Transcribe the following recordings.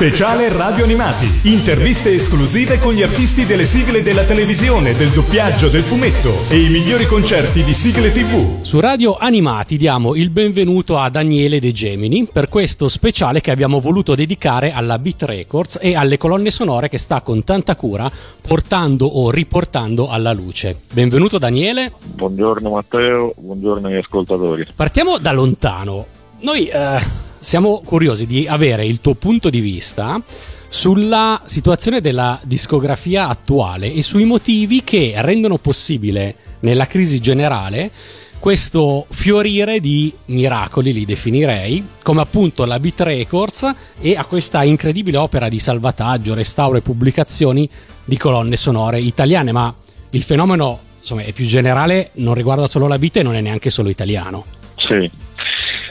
Speciale Radio Animati. Interviste esclusive con gli artisti delle sigle della televisione, del doppiaggio, del fumetto e i migliori concerti di sigle TV. Su Radio Animati diamo il benvenuto a Daniele De Gemini per questo speciale che abbiamo voluto dedicare alla Beat Records e alle colonne sonore che sta con tanta cura portando o riportando alla luce. Benvenuto Daniele. Buongiorno Matteo, buongiorno agli ascoltatori. Partiamo da lontano. Noi eh, siamo curiosi di avere il tuo punto di vista sulla situazione della discografia attuale e sui motivi che rendono possibile nella crisi generale questo fiorire di miracoli, li definirei, come appunto la Beat Records e a questa incredibile opera di salvataggio, restauro e pubblicazioni di colonne sonore italiane, ma il fenomeno insomma, è più generale, non riguarda solo la Beat e non è neanche solo italiano. Sì,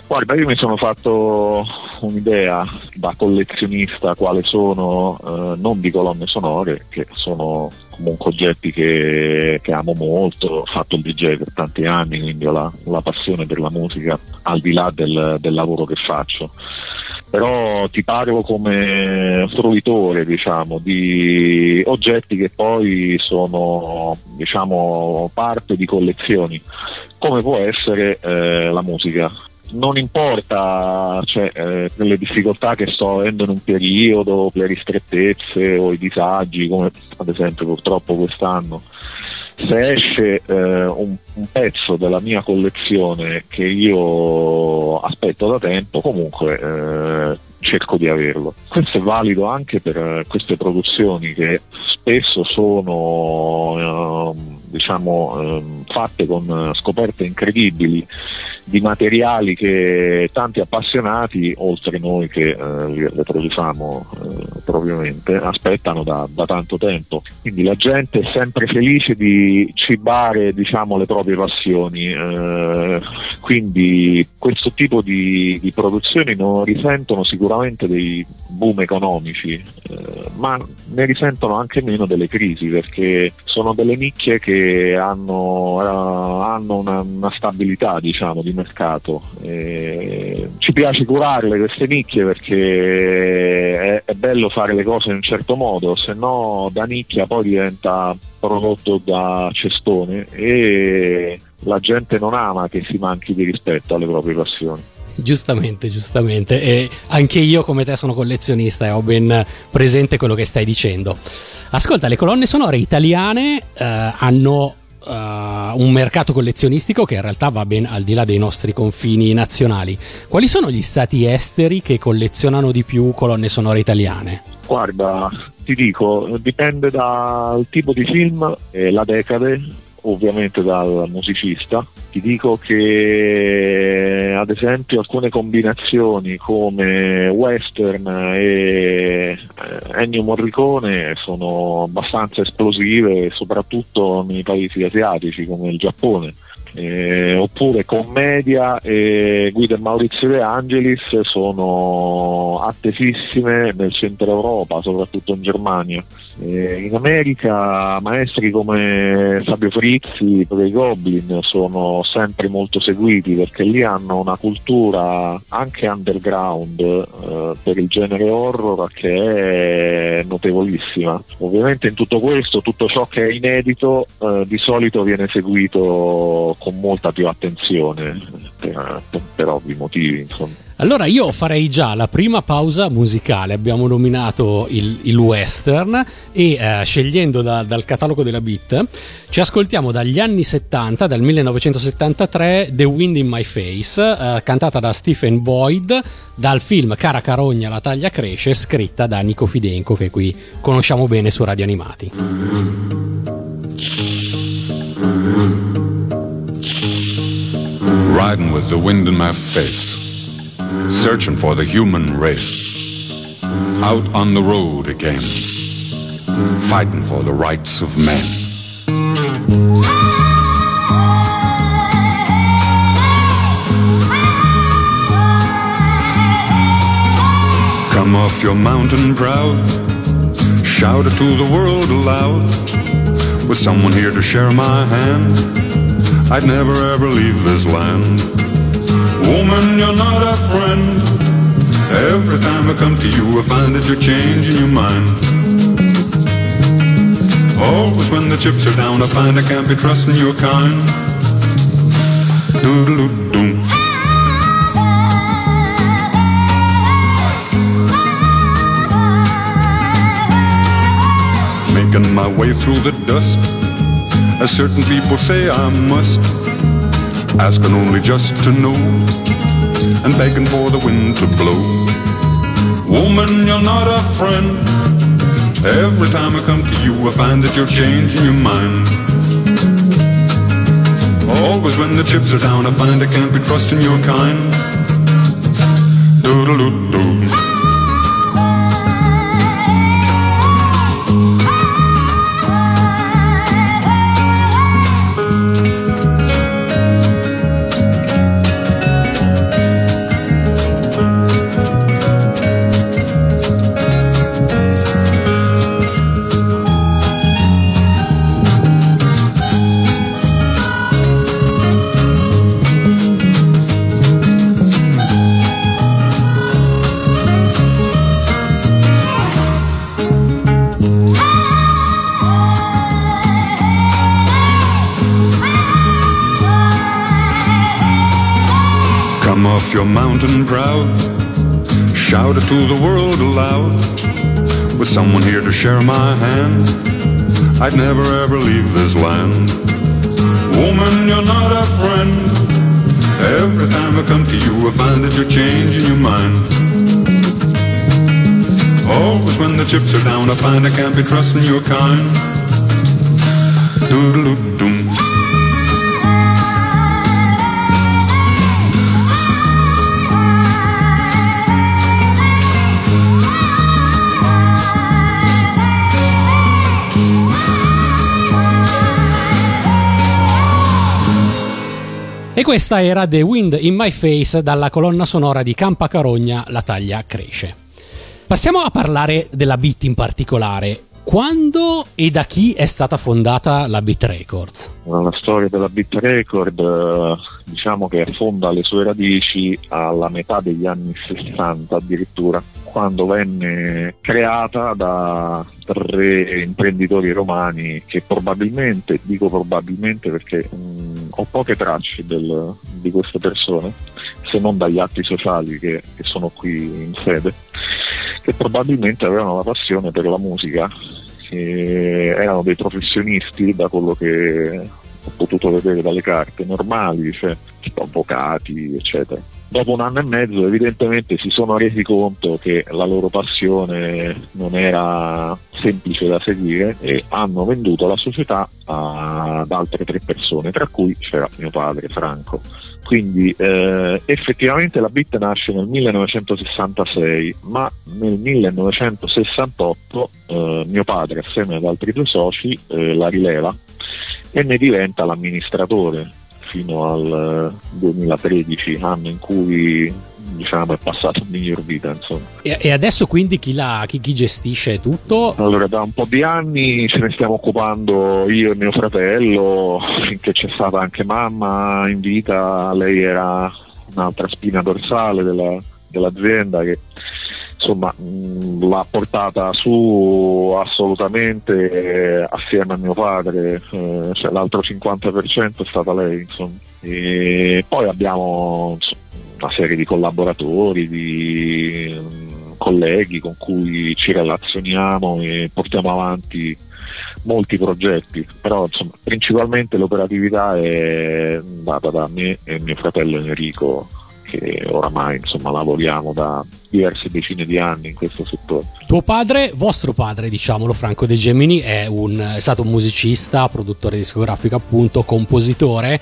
Guarda, io mi sono fatto un'idea da collezionista quale sono, eh, non di colonne sonore, che sono comunque oggetti che, che, amo molto, ho fatto il DJ per tanti anni, quindi ho la, la passione per la musica al di là del, del lavoro che faccio. Però ti parlo come fruitore diciamo, di oggetti che poi sono diciamo, parte di collezioni, come può essere eh, la musica non importa cioè, eh, le difficoltà che sto avendo in un periodo, le ristrettezze o i disagi, come ad esempio purtroppo quest'anno, se esce eh, un, un, pezzo della mia collezione che io aspetto da tempo, comunque eh, cerco di averlo. Questo è valido anche per eh, queste produzioni che spesso sono eh, diciamo, eh, fatte con scoperte incredibili di materiali che tanti appassionati, oltre noi che eh, le produciamo eh, propriamente, aspettano da, da, tanto tempo. Quindi la gente è sempre felice di cibare diciamo, le proprie passioni, eh, quindi questo tipo di, di, produzioni non risentono sicuramente dei boom economici, eh, ma ne risentono anche meno delle crisi perché sono delle nicchie che hanno, uh, hanno una, una, stabilità diciamo, di mercato. E ci piace curarle queste nicchie perché è, è, bello fare le cose in un certo modo, se no da nicchia poi diventa prodotto da cestone e la gente non ama che si manchi di rispetto alle proprie passioni giustamente, giustamente. E anche io, come te, sono collezionista e ho ben presente quello che stai dicendo. Ascolta, le colonne sonore italiane eh, hanno uh, un mercato collezionistico che in realtà va ben al di là dei nostri confini nazionali. Quali sono gli stati esteri che collezionano di più colonne sonore italiane? Guarda, ti dico, dipende dal tipo di film e la decade ovviamente dal musicista. Ti dico che ad esempio alcune combinazioni come western e eh, Ennio Morricone sono abbastanza esplosive, soprattutto nei paesi asiatici come il Giappone eh, oppure Commedia e Guido e Maurizio De Angelis sono attesissime nel centro Europa, soprattutto in Germania. Eh, in America maestri come Fabio Frizzi per i Goblin sono sempre molto seguiti perché lì hanno una cultura anche underground eh, per il genere horror che è notevolissima. Ovviamente in tutto questo, tutto ciò che è inedito eh, di solito viene seguito con molta più attenzione per, per, per ovvi motivi. Insomma. Allora io farei già la prima pausa musicale, abbiamo nominato il, il western e eh, scegliendo da, dal catalogo della beat ci ascoltiamo dagli anni 70, dal 1973, The Wind in My Face, eh, cantata da Stephen Boyd dal film Cara Carogna la taglia cresce, scritta da Nico Fidenco che qui conosciamo bene su Radio Animati. Riding with the wind in my face, searching for the human race. Out on the road again, fighting for the rights of men. Come off your mountain proud, shout it to the world aloud, with someone here to share my hand I'd never ever leave this land. Woman, you're not a friend. Every time I come to you, I find that you're changing your mind. Always when the chips are down, I find I can't be trusting your kind. Doodle-doo-doo. Making my way through the dust, as certain people say I must. Asking only just to know, and begging for the wind to blow. Woman, you're not a friend. Every time I come to you, I find that you're changing your mind. Always when the chips are down, I find I can't be trusting your kind. Doodle-doo-doo. Your mountain proud, shout it to the world aloud. With someone here to share my hand, I'd never ever leave this land. Woman, you're not a friend. Every time I come to you, I find that you're changing your mind. Always when the chips are down, I find I can't be trusting your kind. Doodle-doo-doo. E questa era The Wind in My Face dalla colonna sonora di Campa Carogna La taglia cresce. Passiamo a parlare della Beat in particolare. Quando e da chi è stata fondata la Beat Records? La storia della Beat Record eh, diciamo che affonda le sue radici alla metà degli anni 60 addirittura, quando venne creata da tre imprenditori romani che probabilmente, dico probabilmente perché mh, ho poche tracce del- di queste persone, se non dagli atti sociali che, che sono qui in sede, che probabilmente avevano la passione per la musica, che erano dei professionisti da quello che ho potuto vedere dalle carte normali, cioè tipo avvocati, eccetera. Dopo un anno e mezzo evidentemente si sono resi conto che la loro passione non era semplice da seguire e hanno venduto la società ad altre tre persone, tra cui c'era mio padre Franco. Quindi eh, effettivamente la BIT nasce nel 1966, ma nel 1968 eh, mio padre assieme ad altri due soci eh, la rileva e ne diventa l'amministratore fino al eh, 2013, anno in cui diciamo è passato miglior vita insomma. E, e adesso quindi chi, la, chi, chi gestisce tutto? Allora, da un po' di anni ce ne stiamo occupando io e mio fratello, finché c'è stata anche mamma in vita, lei era un'altra spina dorsale della- dell'azienda che insomma mh, l'ha portata su assolutamente eh, assieme a mio padre, eh, cioè l'altro 50% è stata lei, insomma. E poi abbiamo insomma, una serie di collaboratori, di mh, colleghi con cui ci relazioniamo e portiamo avanti molti progetti, però insomma, principalmente l'operatività è data da me e mio fratello Enrico che oramai insomma lavoriamo da diverse decine di anni in questo settore. Tuo padre, vostro padre, diciamolo, Franco De Gemini, è, un, è stato un musicista, produttore discografico, appunto, compositore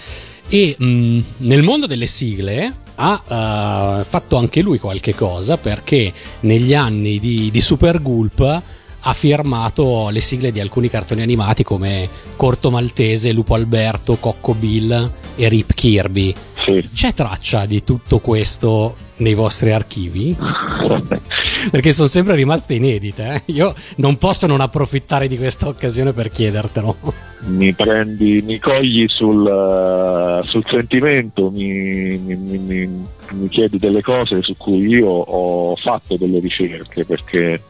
e mh, nel mondo delle sigle ha eh, fatto anche lui qualche cosa perché negli anni di, di Super Gulp ha firmato le sigle di alcuni cartoni animati come Corto Maltese, Lupo Alberto, Cocco Bill e Rip Kirby. Sì. C'è traccia di tutto questo nei vostri archivi? Perché sono sempre rimaste inedite. Eh? Io non posso non approfittare di questa occasione per chiedertelo. Mi prendi, mi cogli sul, uh, sul sentimento, mi, mi, mi, mi chiedi delle cose su cui io ho fatto delle ricerche perché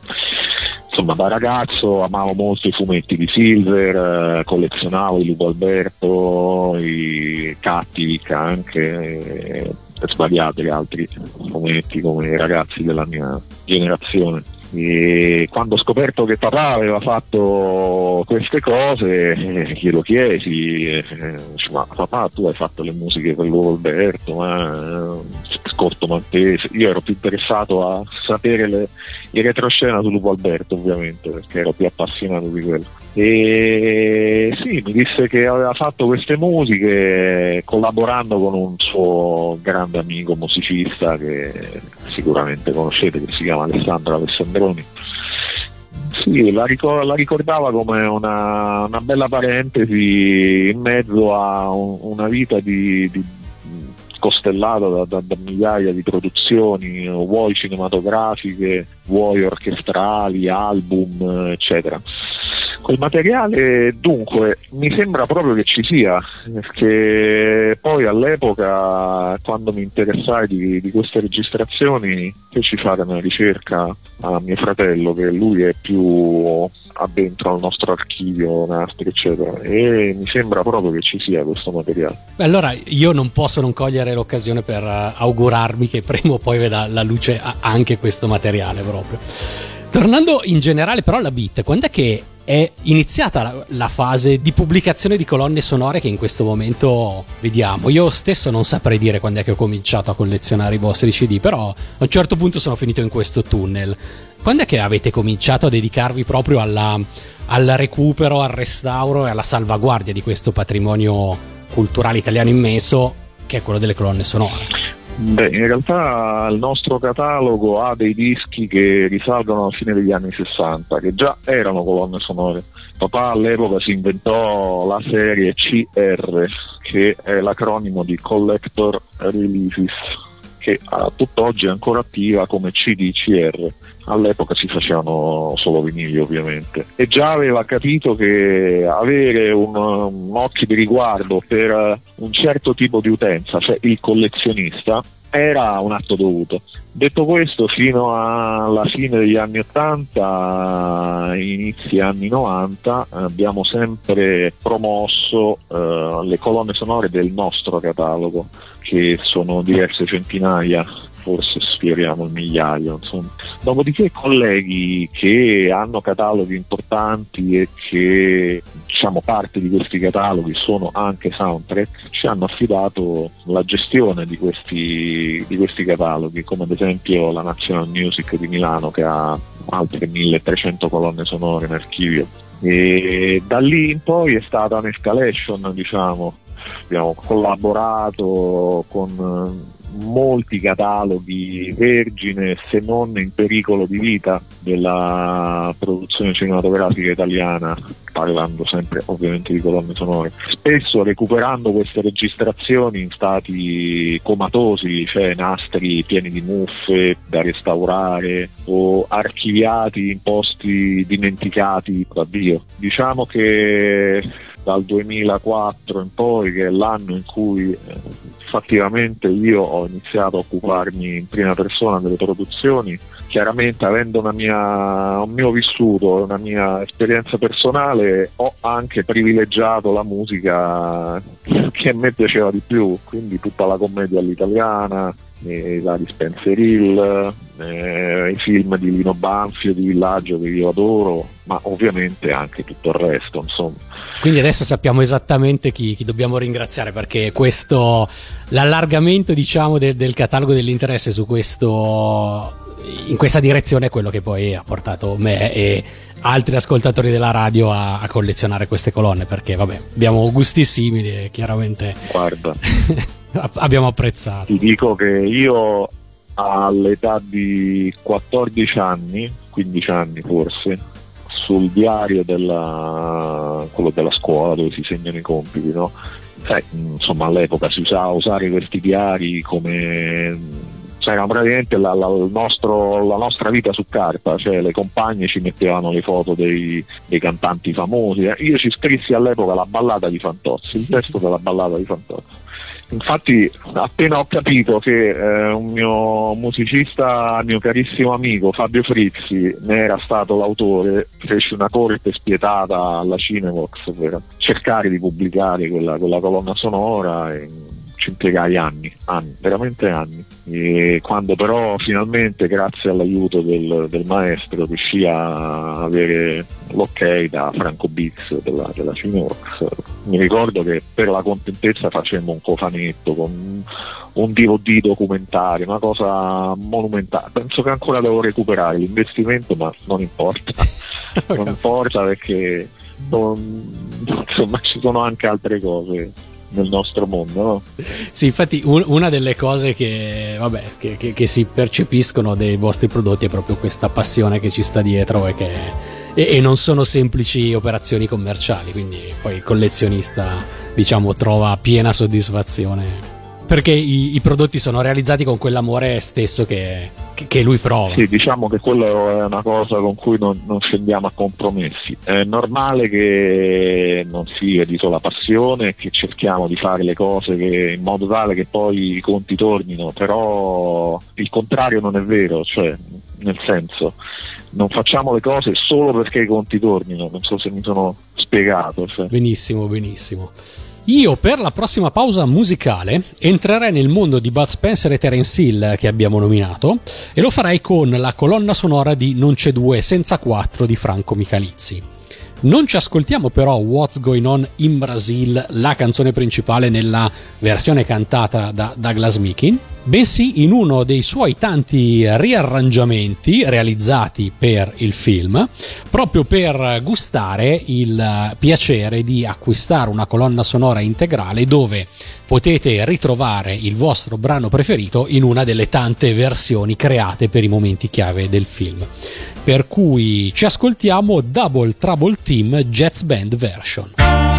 insomma da ragazzo amavo molto i fumetti di Silver, eh, collezionavo i Lupo Alberto, i Cattivic anche, e svariati altri fumetti come i ragazzi della mia generazione. E quando ho scoperto che papà aveva fatto queste cose, eh, glielo chiesi, eh, ma papà tu hai fatto le musiche per Lupo Alberto, eh, corto maltese. Io ero più interessato a sapere le, il retroscena su Lupo Alberto, ovviamente, perché ero più appassionato di quello. E sì, mi disse che aveva fatto queste musiche collaborando con un suo grande amico musicista che sicuramente conoscete, che si chiama Alessandro Alessandroni. Sì, la, ricor- la, ricordava come una, una, bella parentesi in mezzo a un, una vita di, di costellata da, da, da, migliaia di produzioni, vuoi cinematografiche, vuoi orchestrali, album, eccetera. Quel materiale dunque mi sembra proprio che ci sia, perché poi all'epoca quando mi interessai di, di queste registrazioni feci fare una ricerca a mio fratello che lui è più addentro al nostro archivio nastri eccetera. E mi sembra proprio che ci sia questo materiale. Beh, allora io non posso non cogliere l'occasione per uh, augurarmi che prima o poi veda la luce anche questo materiale proprio. Tornando in generale però alla beat quando è che è iniziata la, la, fase di pubblicazione di colonne sonore che in questo momento vediamo. Io stesso non saprei dire quando è che ho cominciato a collezionare i vostri CD, però a un certo punto sono finito in questo tunnel. Quando è che avete cominciato a dedicarvi proprio alla, al recupero, al restauro e alla salvaguardia di questo patrimonio culturale italiano immenso che è quello delle colonne sonore? Beh, in realtà il nostro catalogo ha dei dischi che risalgono alla fine degli anni 60, che già erano colonne sonore. Papà all'epoca si inventò la serie CR, che è l'acronimo di Collector Releases, che a tutt'oggi è ancora attiva come CDCR. All'epoca si facevano solo vinili ovviamente. E già aveva capito che avere un, un occhio di riguardo per un certo tipo di utenza, cioè il collezionista, era un atto dovuto. Detto questo, fino alla fine degli anni 80, inizi anni 90, abbiamo sempre promosso eh, le colonne sonore del nostro catalogo, che sono diverse centinaia forse sfioriamo il migliaio. Insomma. Dopodiché colleghi che hanno cataloghi importanti e che diciamo, parte di questi cataloghi sono anche soundtrack, ci hanno affidato la gestione di questi, di questi cataloghi, come ad esempio la National Music di Milano che ha altre 1300 colonne sonore in archivio. E da lì in poi è stata un'escalation, diciamo, abbiamo collaborato con molti cataloghi vergine se non in pericolo di vita della produzione cinematografica italiana parlando sempre ovviamente di colonne sonore. Spesso recuperando queste registrazioni in stati comatosi cioè nastri pieni di muffe da restaurare o archiviati in posti dimenticati da diciamo che dal 2004 in poi, che è l'anno in cui eh, fattivamente io ho iniziato a occuparmi in prima persona delle produzioni, chiaramente avendo mia, un mio vissuto, una mia esperienza personale, ho anche privilegiato la musica che a me piaceva di più, quindi tutta la commedia all'italiana, i vari Spencer Hill, eh, i film di Lino Banfio, di Villaggio che io adoro, ma ovviamente anche tutto il resto. Insomma. Quindi adesso sappiamo esattamente chi, chi dobbiamo ringraziare perché questo, l'allargamento diciamo, del, del catalogo dell'interesse su questo in questa direzione è quello che poi ha portato me e altri ascoltatori della radio a, a collezionare queste colonne perché vabbè abbiamo gusti simili e chiaramente Guarda. abbiamo apprezzato. Ti dico che io all'età di 14 anni, 15 anni forse, sul diario della, della scuola dove si segnano i compiti, no? Sai, insomma all'epoca si usava usare questi diari come c'era praticamente la, la, nostro, la, nostra vita su carta, cioè le compagne ci mettevano le foto dei, dei, cantanti famosi. Io ci scrissi all'epoca la ballata di Fantozzi, il testo della ballata di Fantozzi. Infatti, appena ho capito che eh, un mio musicista, mio carissimo amico Fabio Frizzi ne era stato l'autore, fece una corte spietata alla Cinevox per cercare di pubblicare quella, quella colonna sonora. E, ci impiegai anni, anni, veramente anni. E quando però finalmente, grazie all'aiuto del, del maestro, riuscì a avere l'ok da Franco Beats della, della Cineworks, mi ricordo che per la contentezza facemmo un cofanetto con un DVD documentario, una cosa monumentale. Penso che ancora devo recuperare l'investimento, ma non importa, non importa perché non, insomma ci sono anche altre cose nel nostro mondo. No? Sì, infatti un, una delle cose che, vabbè, che, che, che, si percepiscono dei vostri prodotti è proprio questa passione che ci sta dietro e che e, e non sono semplici operazioni commerciali, quindi poi il collezionista diciamo trova piena soddisfazione perché i, i, prodotti sono realizzati con quell'amore stesso che, che, lui prova. Sì, diciamo che quella è una cosa con cui non, non scendiamo a compromessi. È normale che non sia di sola passione, che cerchiamo di fare le cose che, in modo tale che poi i conti tornino, però il contrario non è vero, cioè nel senso non facciamo le cose solo perché i conti tornino, non so se mi sono spiegato. Cioè. Benissimo, benissimo. Io per la prossima pausa musicale entrerei nel mondo di Bud Spencer e Terence Hill che abbiamo nominato e lo farei con la colonna sonora di Non c'è due senza quattro di Franco Michalizzi. Non ci ascoltiamo però What's Going On in Brazil, la canzone principale nella versione cantata da Douglas Meekin, bensì in uno dei suoi tanti riarrangiamenti realizzati per il film, proprio per gustare il piacere di acquistare una colonna sonora integrale dove potete ritrovare il vostro brano preferito in una delle tante versioni create per i momenti chiave del film. Per cui ci ascoltiamo Double Trouble Team Jets Band Version.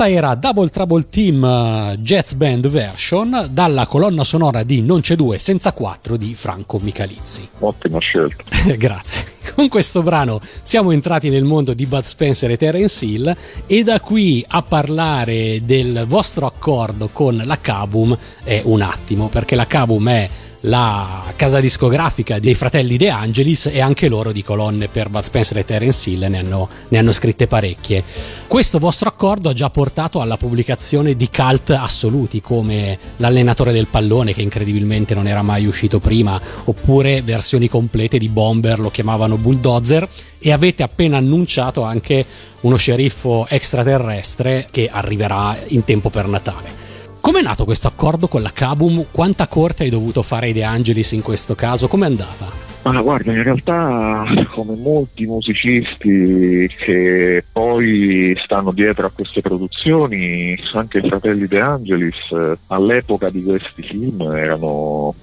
Questa era Double Trouble Team uh, Jazz Band Version dalla colonna sonora di Non c'è due senza quattro di Franco Michalizzi. Ottima scelta. Grazie. Con questo brano siamo entrati nel mondo di Bud Spencer e Terence Hill e da qui a parlare del vostro accordo con la Kabum è un attimo, perché la Kabum è la casa discografica dei fratelli De Angelis e anche loro di colonne per Bud Spencer e Terence Hill ne hanno, ne hanno scritte parecchie. Questo vostro accordo ha già portato alla pubblicazione di cult assoluti come L'allenatore del pallone che incredibilmente non era mai uscito prima oppure versioni complete di Bomber lo chiamavano Bulldozer e avete appena annunciato anche uno sceriffo extraterrestre che arriverà in tempo per Natale. Com'è nato questo accordo con la Kabum? Quanta corte hai dovuto fare ai De Angelis in questo caso? Com'è andata? Ma guarda, in realtà come molti musicisti che poi stanno dietro a queste produzioni, anche i fratelli De Angelis all'epoca di questi film erano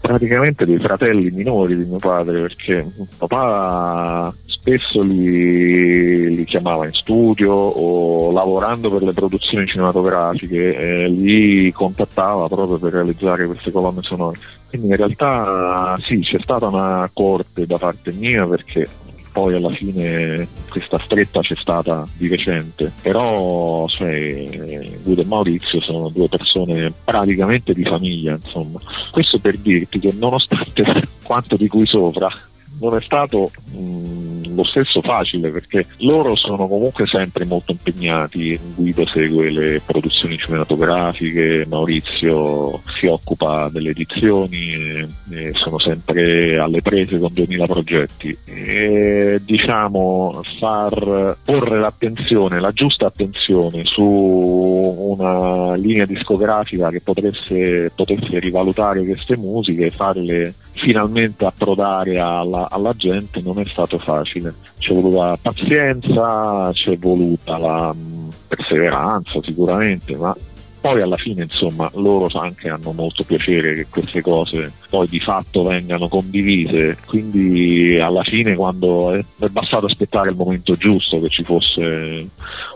praticamente dei fratelli minori di mio padre perché papà spesso li, li, chiamava in studio o lavorando per le produzioni cinematografiche eh, li contattava proprio per realizzare queste colonne sonore. Quindi in realtà sì, c'è stata una corte da parte mia perché poi alla fine questa stretta c'è stata di recente, però cioè, Guido e Maurizio sono due persone praticamente di famiglia, insomma. Questo per dirti che nonostante quanto di cui sopra, non è stato mh, mm, lo stesso facile perché loro sono comunque sempre molto impegnati, Guido segue le produzioni cinematografiche, Maurizio si occupa delle edizioni e, e sono sempre alle prese con 2000 progetti e diciamo far porre l'attenzione, la giusta attenzione su una linea discografica che potesse, potesse rivalutare queste musiche e farle finalmente approdare alla, alla, gente non è stato facile. C'è voluta pazienza, c'è voluta la mh, perseveranza sicuramente, ma poi alla fine insomma loro anche hanno molto piacere che queste cose poi di fatto vengano condivise. Quindi alla fine quando è, è bastato aspettare il momento giusto che ci fosse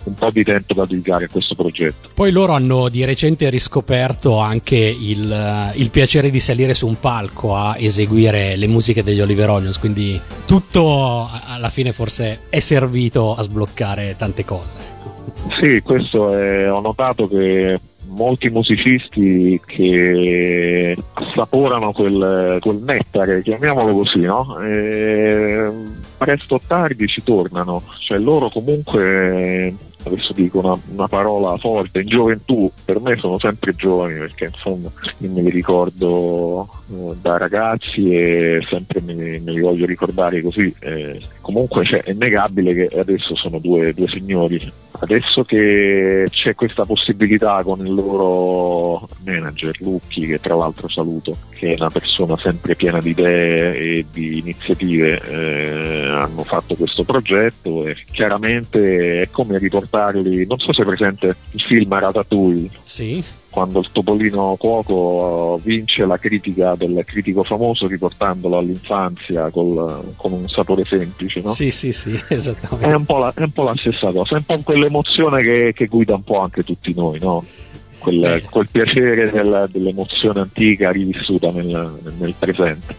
un po' di tempo da dedicare a questo progetto. Poi loro hanno di recente riscoperto anche il, il piacere di salire su un palco a eseguire le musiche degli Oliver Onions. Quindi tutto alla fine forse è servito a sbloccare tante cose sì, questo è, ho notato che molti musicisti che assaporano quel, quel nettare, chiamiamolo così, no? E presto o tardi ci tornano, cioè loro comunque adesso dico una, una, parola forte, in gioventù, per me sono sempre giovani perché insomma me li ricordo eh, da ragazzi e sempre me, me li voglio ricordare così. Eh, comunque cioè, è innegabile che adesso sono due, due, signori. Adesso che c'è questa possibilità con il loro manager Lucchi, che tra l'altro saluto, che è una persona sempre piena di idee e di iniziative, eh, hanno fatto questo progetto e chiaramente è come riportare documentarli, non so se è presente il film Ratatouille. Sì. Quando il topolino cuoco vince la critica del critico famoso riportandolo all'infanzia col, con un sapore semplice, no? Sì, sì, sì, esattamente. È un po' la, un po la stessa cosa, è un po' quell'emozione che, che guida un po' anche tutti noi, no? Quel, quel, piacere del, dell'emozione antica rivissuta nel, nel, presente.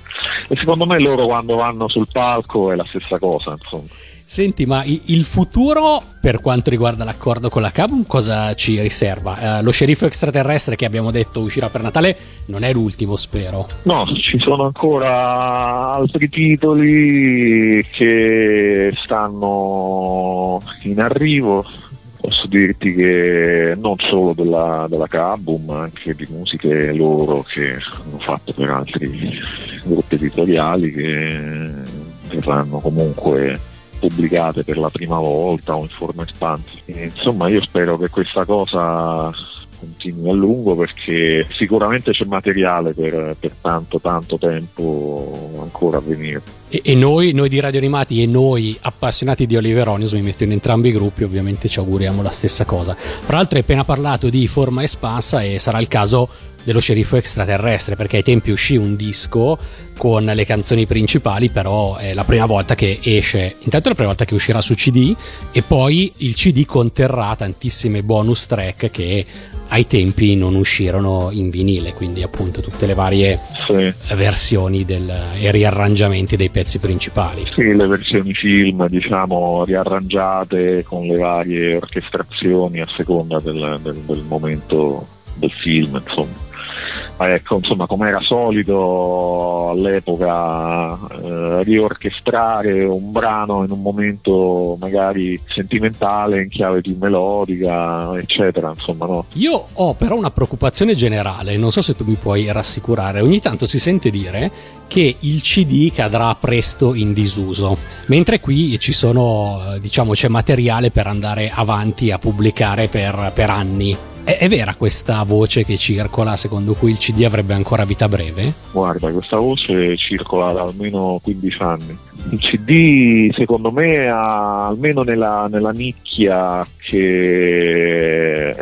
E secondo me loro quando vanno sul palco è la stessa cosa, insomma. Senti, ma il futuro per quanto riguarda l'accordo con la Kabum cosa ci riserva? Eh, lo sceriffo extraterrestre che abbiamo detto uscirà per Natale non è l'ultimo, spero. No, ci sono ancora altri titoli che stanno in arrivo. Posso dirti che non solo della, della Kabum, ma anche di musiche loro che hanno fatto per altri gruppi editoriali che verranno comunque pubblicate per la prima volta o in forma espansa. insomma io spero che questa cosa continui a lungo perché sicuramente c'è materiale per, per tanto tanto tempo ancora a venire. E, e noi, noi, di Radio Animati e noi appassionati di Oliver Onius, mi metto in entrambi i gruppi, ovviamente ci auguriamo la stessa cosa. Tra l'altro hai appena parlato di forma espansa e sarà il caso dello sceriffo extraterrestre perché ai tempi uscì un disco con le canzoni principali però è la prima volta che esce intanto è la prima volta che uscirà su CD e poi il CD conterrà tantissime bonus track che ai tempi non uscirono in vinile quindi appunto tutte le varie sì. versioni del, e riarrangiamenti dei pezzi principali sì le versioni film diciamo riarrangiate con le varie orchestrazioni a seconda del, del, del momento del film insomma Ma ecco, insomma, come era solito all'epoca eh, riorchestrare un brano in un momento magari sentimentale, in chiave più melodica, eccetera. Insomma, no? Io ho però una preoccupazione generale, non so se tu mi puoi rassicurare. Ogni tanto si sente dire che il CD cadrà presto in disuso, mentre qui ci sono, eh, diciamo, c'è materiale per andare avanti a pubblicare per, per anni. È, è, vera questa voce che circola secondo cui il CD avrebbe ancora vita breve? Guarda, questa voce circola da almeno 15 anni. Il CD secondo me ha, almeno nella, nella nicchia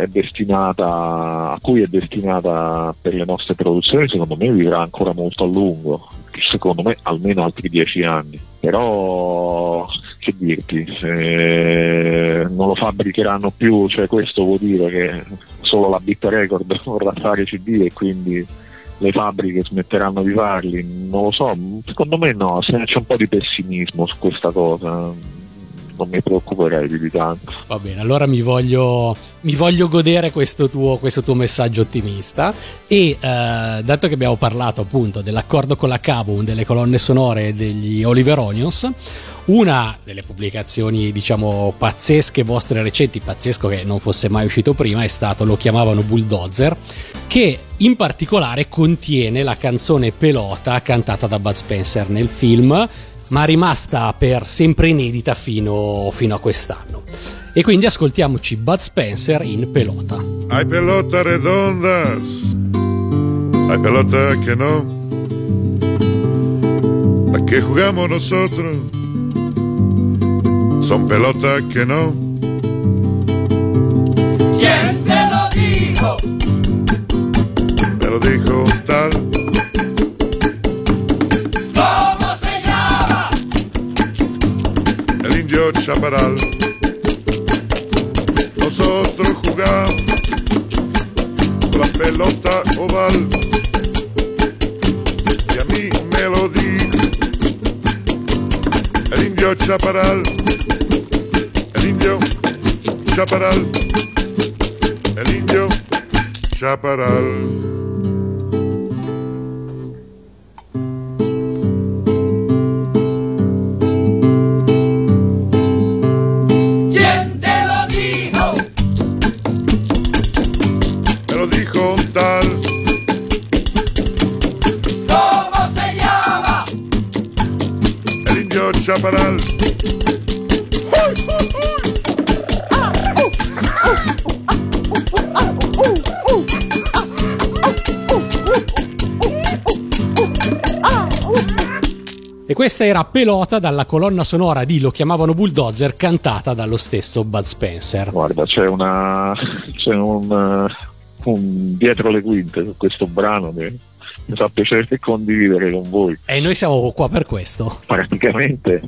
destinata, a cui è destinata per le nostre produzioni, secondo me vivrà ancora molto a lungo, secondo me almeno altri 10 anni. Però che dirti, se non lo fabbricheranno più, cioè questo vuol dire che solo la Bit Record vorrà fare CD e quindi le fabbriche smetteranno di farli, non lo so, secondo me no, c'è un po' di pessimismo su questa cosa, non mi preoccuperei più di tanto. Va bene, allora mi voglio, mi voglio godere questo tuo, questo tuo, messaggio ottimista e eh, dato che abbiamo parlato appunto dell'accordo con la Cabo, delle colonne sonore degli Oliver Onions, una delle pubblicazioni diciamo pazzesche vostre recenti, pazzesco che non fosse mai uscito prima, è stato Lo chiamavano Bulldozer, che in particolare contiene la canzone Pelota cantata da Bud Spencer nel film, ma rimasta per sempre inedita fino, fino a quest'anno. E quindi ascoltiamoci Bud Spencer in Pelota. Hay pelota redondas, hay pelota que no, la que jugamos nosotros son pelotas que no. ¿Quién te lo dijo? Chaparral. Nosotros jugamos con la pelota oval. Y a mí me lo dijo el indio Chaparral. El indio Chaparral. El indio Chaparral. E questa era Pelota dalla colonna sonora di Lo chiamavano Bulldozer cantata dallo stesso Bud Spencer. Guarda, c'è, una, c'è un, uh, un dietro le quinte su questo brano che mi fa piacere condividere con voi. E noi siamo qua per questo. Praticamente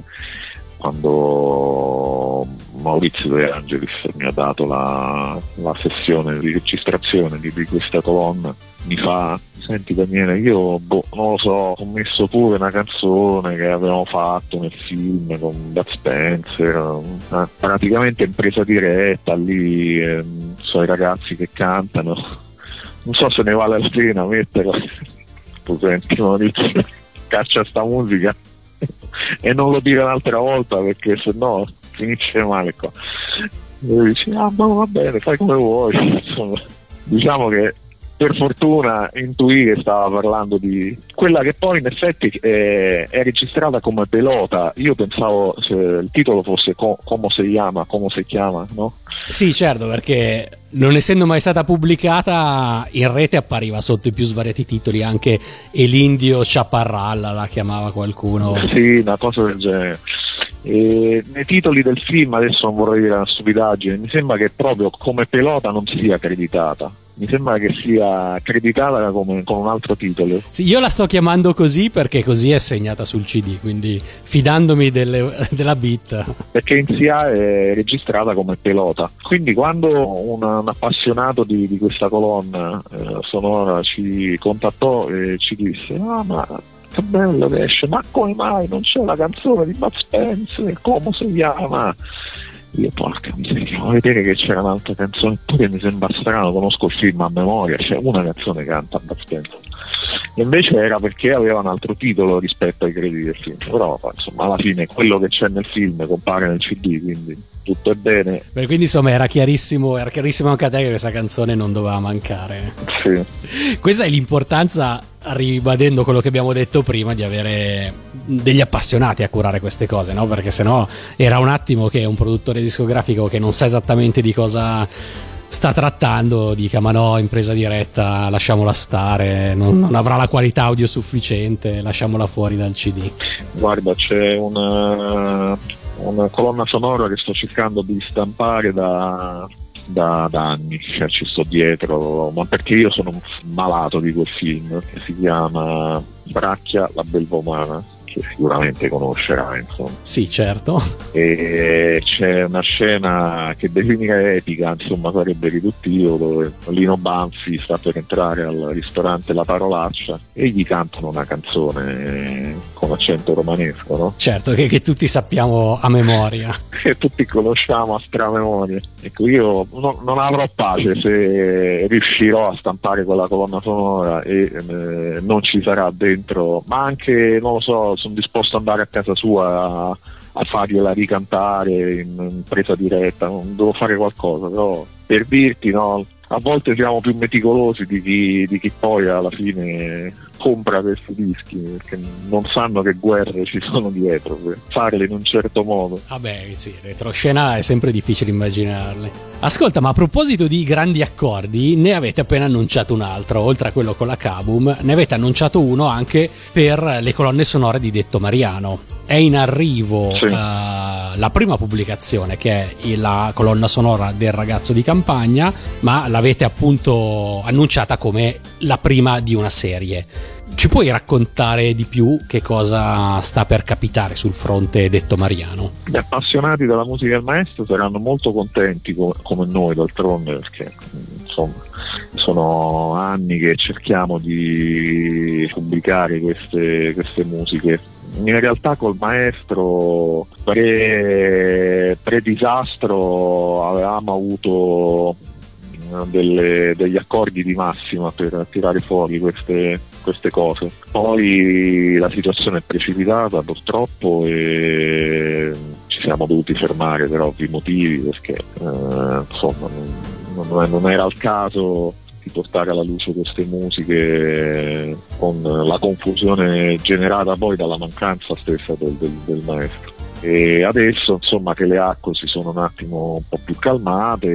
quando Maurizio De Angelis mi ha dato la, la sessione di registrazione di, di, questa colonna mi fa senti Daniele io boh, non lo so ho messo pure una canzone che avevamo fatto nel film con Bud Spencer eh, praticamente in presa diretta lì eh, so i ragazzi che cantano non so se ne vale la pena metterla. Senti Maurizio caccia sta musica e non lo dire un'altra volta perché se no finisce male qua. E lui dice, ah ma va bene, fai come vuoi. Insomma, diciamo che per fortuna intuì che stava parlando di quella che poi in effetti è, è registrata come pelota. Io pensavo se il titolo fosse co- Come si chiama, come si chiama, no? Sì, certo, perché non essendo mai stata pubblicata in rete appariva sotto i più svariati titoli anche Elindio Chaparralla la chiamava qualcuno. Sì, una cosa del genere. E nei titoli del film, adesso non vorrei dire una stupidaggine, mi sembra che proprio come pelota non sia accreditata. Mi sembra che sia accreditata come, con un altro titolo. Sì, io la sto chiamando così perché così è segnata sul CD, quindi fidandomi delle, della beat. Perché in SIA è registrata come pelota. Quindi quando un, un appassionato di, di, questa colonna eh, sonora ci contattò e ci disse: Ah, ma che bello che esce, ma come mai non c'è la canzone di Bud Spencer? Come si chiama? Io porca miseria, a vedere che c'era un'altra canzone, poi che mi sembra strano, conosco il film a memoria, c'è una canzone che canta Bud Spencer. E invece era perché aveva un altro titolo rispetto ai crediti del film. Però insomma alla fine quello che c'è nel film compare nel CD, quindi tutto è bene. Beh, quindi insomma era chiarissimo, era chiarissimo anche a te che questa canzone non doveva mancare. Sì. Questa è l'importanza, ribadendo quello che abbiamo detto prima, di avere degli appassionati a curare queste cose, no? Perché sennò era un attimo che un produttore discografico che non sa esattamente di cosa sta trattando dica ma no, impresa diretta, lasciamola stare, non, non avrà la qualità audio sufficiente, lasciamola fuori dal CD. Guarda, c'è una, una colonna sonora che sto cercando di stampare da, da, da anni, cioè ci sto dietro, ma perché io sono malato di quel film che si chiama Bracchia la Belvomana che sicuramente conoscerai insomma. Sì, certo. E c'è una scena che definire epica, insomma sarebbe riduttivo, dove Lino Banfi sta per entrare al ristorante La Parolaccia e gli cantano una canzone con accento romanesco, no? Certo, che, che tutti sappiamo a memoria. che tutti conosciamo a stramemoria. Ecco, io no- non avrò pace se riuscirò a stampare quella colonna sonora e eh, non ci sarà dentro, ma anche, non lo so, sono disposto ad andare a casa sua a, a fargliela ricantare in, in presa diretta, non devo fare qualcosa, però per dirti, no, a volte siamo più meticolosi di chi, di chi poi alla fine compra questi dischi perché non sanno che guerre ci sono dietro per farle in un certo modo. Vabbè, sì, retroscena è sempre difficile immaginarle. Ascolta, ma a proposito di grandi accordi, ne avete appena annunciato un altro, oltre a quello con la Kabum, ne avete annunciato uno anche per le colonne sonore di Detto Mariano. È in arrivo Sì. eh, la prima pubblicazione che è la colonna sonora del ragazzo di campagna, ma l'avete appunto annunciata come la prima di una serie. Ci puoi raccontare di più che cosa sta per capitare sul fronte Detto Mariano? Gli appassionati della musica del maestro saranno molto contenti co- come noi d'altronde perché insomma sono anni che cerchiamo di pubblicare queste, queste musiche. In realtà col maestro pre, pre-disastro avevamo avuto delle- degli accordi di massima per tirare fuori queste, queste cose. Poi la situazione è precipitata purtroppo e ci siamo dovuti fermare per ovvi motivi perché eh, insomma non, non- era il caso di portare alla luce queste musiche con la confusione generata poi dalla mancanza stessa del, del- del maestro. E adesso insomma che le acque si sono un attimo un po' più calmate,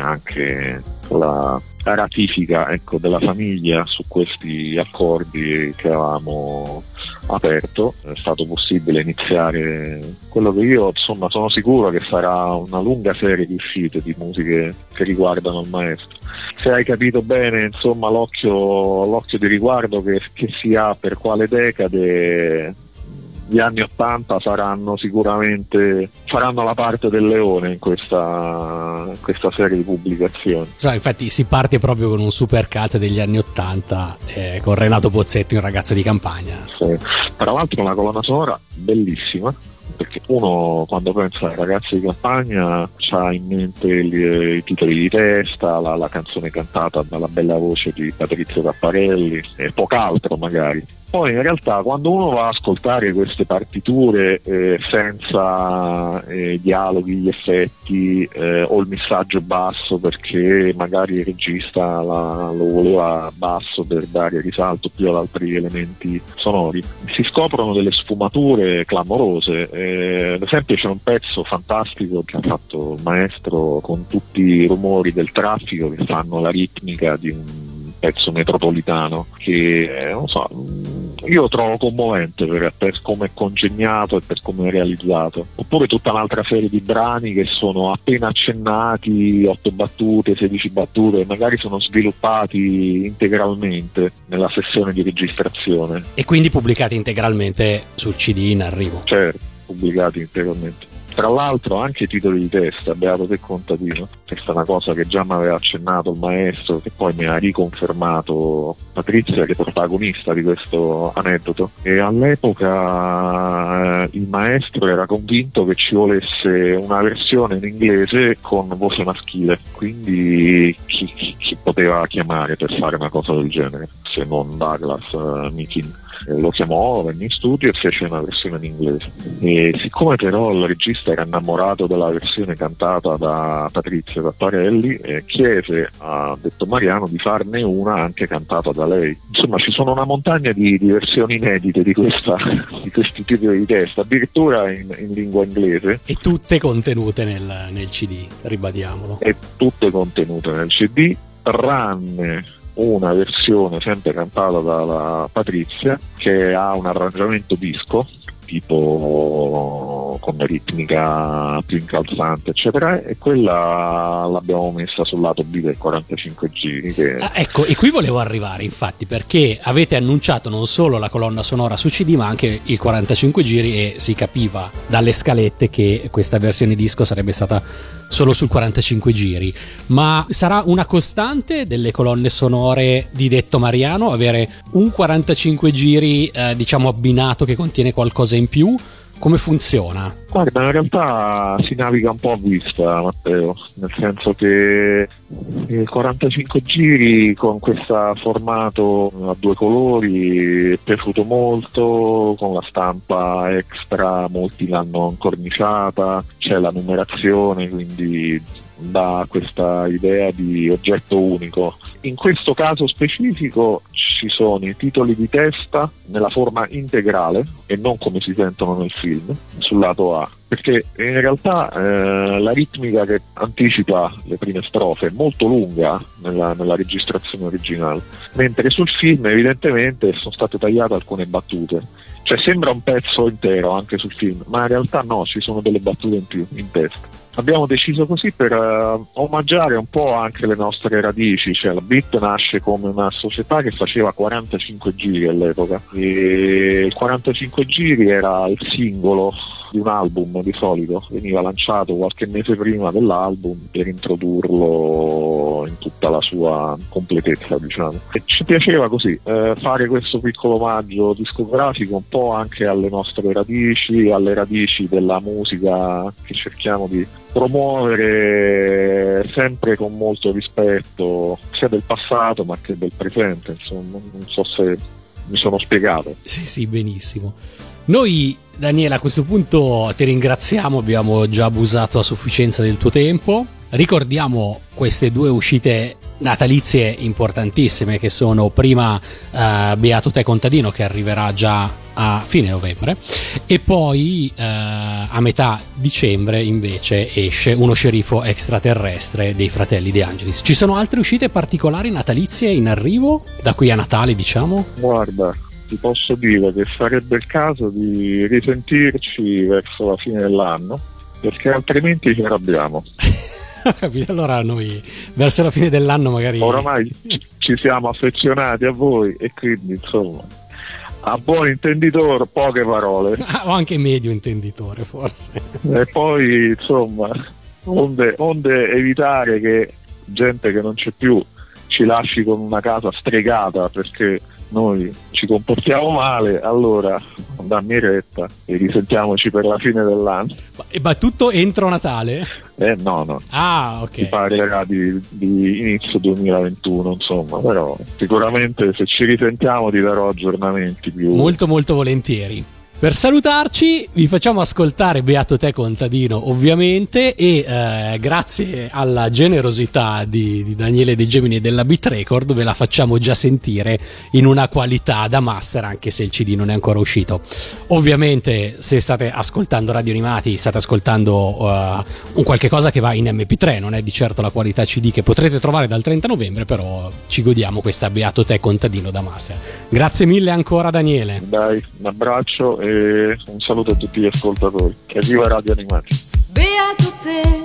anche la ratifica ecco, della famiglia su questi accordi che avevamo aperto, è stato possibile iniziare quello che io insomma sono sicuro che sarà una lunga serie di uscite di musiche che riguardano il maestro. Se hai capito bene insomma l'occhio, l'occhio di riguardo che, che si ha per quale decade gli anni 80 saranno sicuramente faranno la parte del leone in questa, questa serie di pubblicazioni. So, infatti si parte proprio con un super cut degli anni 80 eh, con Renato Pozzetti, un ragazzo di campagna. Sì. Tra l'altro una colonna sonora bellissima perché uno quando pensa ai ragazzi di campagna ha in mente il- i titoli di testa, la, la canzone cantata dalla bella voce di Patrizio Capparelli e poch'altro magari. Poi in realtà quando uno va a ascoltare queste partiture eh, senza eh, dialoghi, gli effetti eh, o il messaggio basso perché magari il regista la- lo voleva basso per dare risalto più ad altri elementi sonori, si scoprono delle sfumature clamorose. Eh, ad esempio c'è un pezzo fantastico che ha fatto il maestro con tutti i rumori del traffico che fanno la ritmica di un pezzo metropolitano che eh, non so, mh, io trovo commovente per, per come è congegnato e per come è realizzato. Oppure tutta un'altra serie di brani che sono appena accennati, 8 battute, 16 battute, magari sono sviluppati integralmente nella sessione di registrazione, E quindi pubblicati integralmente sul CD in arrivo. cioè pubblicati integralmente. Tra l'altro anche titoli di testa, Beato te contadino, questa è una cosa che già mi aveva accennato il maestro, che poi mi ha riconfermato Patrizia, che è protagonista di questo aneddoto. E all'epoca eh, il maestro era convinto che ci volesse una versione in inglese con voce maschile, quindi chi, chi- chi poteva chiamare per fare una cosa del genere, se non Douglas eh, Mikin. Eh, Lo chiamò, venne in studio e fece una versione in inglese. E siccome però il regista era innamorato della versione cantata da Patrizia Tapparelli, eh, chiese a Detto Mariano di farne una anche cantata da lei. Insomma, ci sono una montagna di, di versioni inedite di, questa, di questi titoli di testa, addirittura in, in lingua inglese, E tutte contenute nel, nel CD, ribadiamolo. e tutte contenute nel CD, tranne una versione sempre cantata dalla Patrizia che ha un arrangiamento disco tipo con ritmica più incalzante eccetera e quella l'abbiamo messa sul lato B del 45 giri che Ah, ecco, e qui volevo arrivare infatti perché avete annunciato non solo la colonna sonora su CD ma anche il 45 giri e si capiva dalle scalette che questa versione disco sarebbe stata solo sul 45 giri. Ma sarà una costante delle colonne sonore di Detto Mariano avere un 45 giri eh, diciamo abbinato che contiene qualcosa in più? Come funziona? Guarda, in realtà si naviga un po' a vista, Matteo, nel senso che il 45 giri con questo formato a due colori è piaciuto molto, con la stampa extra, molti l'hanno incorniciata, c'è la numerazione, quindi dà questa idea di oggetto unico. In questo caso specifico ci sono i titoli di testa nella forma integrale e non come si sentono nel film, sul lato A, perché in realtà eh, la ritmica che anticipa le prime strofe è molto lunga nella, nella registrazione originale, mentre sul film evidentemente sono state tagliate alcune battute. Cioè sembra un pezzo intero anche sul film, ma in realtà no, ci sono delle battute in più in testa. Abbiamo deciso così per eh, omaggiare un po' anche le nostre radici, cioè la Beat nasce come una società che faceva 45 giri all'epoca e il 45 giri era il singolo di un album di solito, veniva lanciato qualche mese prima dell'album per introdurlo in tutta la sua completezza diciamo. E ci piaceva così eh, fare questo piccolo omaggio discografico un po' anche alle nostre radici, alle radici della musica che cerchiamo di promuovere sempre con molto rispetto sia del passato ma che del presente, insomma, non so se mi sono spiegato. Sì, sì, benissimo. Noi, Daniela, a questo punto ti ringraziamo, abbiamo già abusato a sufficienza del tuo tempo. Ricordiamo queste due uscite natalizie importantissime che sono prima eh, Beato Te Contadino che arriverà già a fine novembre e poi eh, a metà dicembre invece esce uno sceriffo extraterrestre dei fratelli De Angelis. Ci sono altre uscite particolari natalizie in arrivo da qui a Natale diciamo? Guarda, ti posso dire che sarebbe il caso di risentirci verso la fine dell'anno perché altrimenti ci arrabbiamo. Capito? Allora noi verso la fine dell'anno magari... Oramai ci siamo affezionati a voi e quindi insomma a buon intenditore poche parole Ah, o anche medio intenditore forse. e poi insomma onde, onde evitare che gente che non c'è più ci lasci con una casa stregata perché noi ci comportiamo male allora dammi retta e risentiamoci per la fine dell'anno e ma tutto entro Natale? Eh no no Ah, si ok. parlerà di, di inizio 2021 insomma però sicuramente se ci risentiamo ti darò aggiornamenti più Molto molto volentieri. Per salutarci vi facciamo ascoltare Beato Te Contadino ovviamente e eh, grazie alla generosità di, di Daniele De Gemini e della Beat Record ve la facciamo già sentire in una qualità da master anche se il CD non è ancora uscito. Ovviamente se state ascoltando Radio Animati state ascoltando eh, un qualche cosa che va in MP3, non è di certo la qualità CD che potrete trovare dal 30 novembre, però ci godiamo questa Beato Te Contadino da master. Grazie mille ancora Daniele. dai un abbraccio un saluto a tutti gli ascoltatori. E viva Radio Animati. Beato te,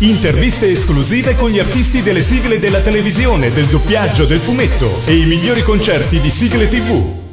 Interviste esclusive con gli artisti delle sigle della televisione, del doppiaggio, del fumetto e i migliori concerti di sigle TV.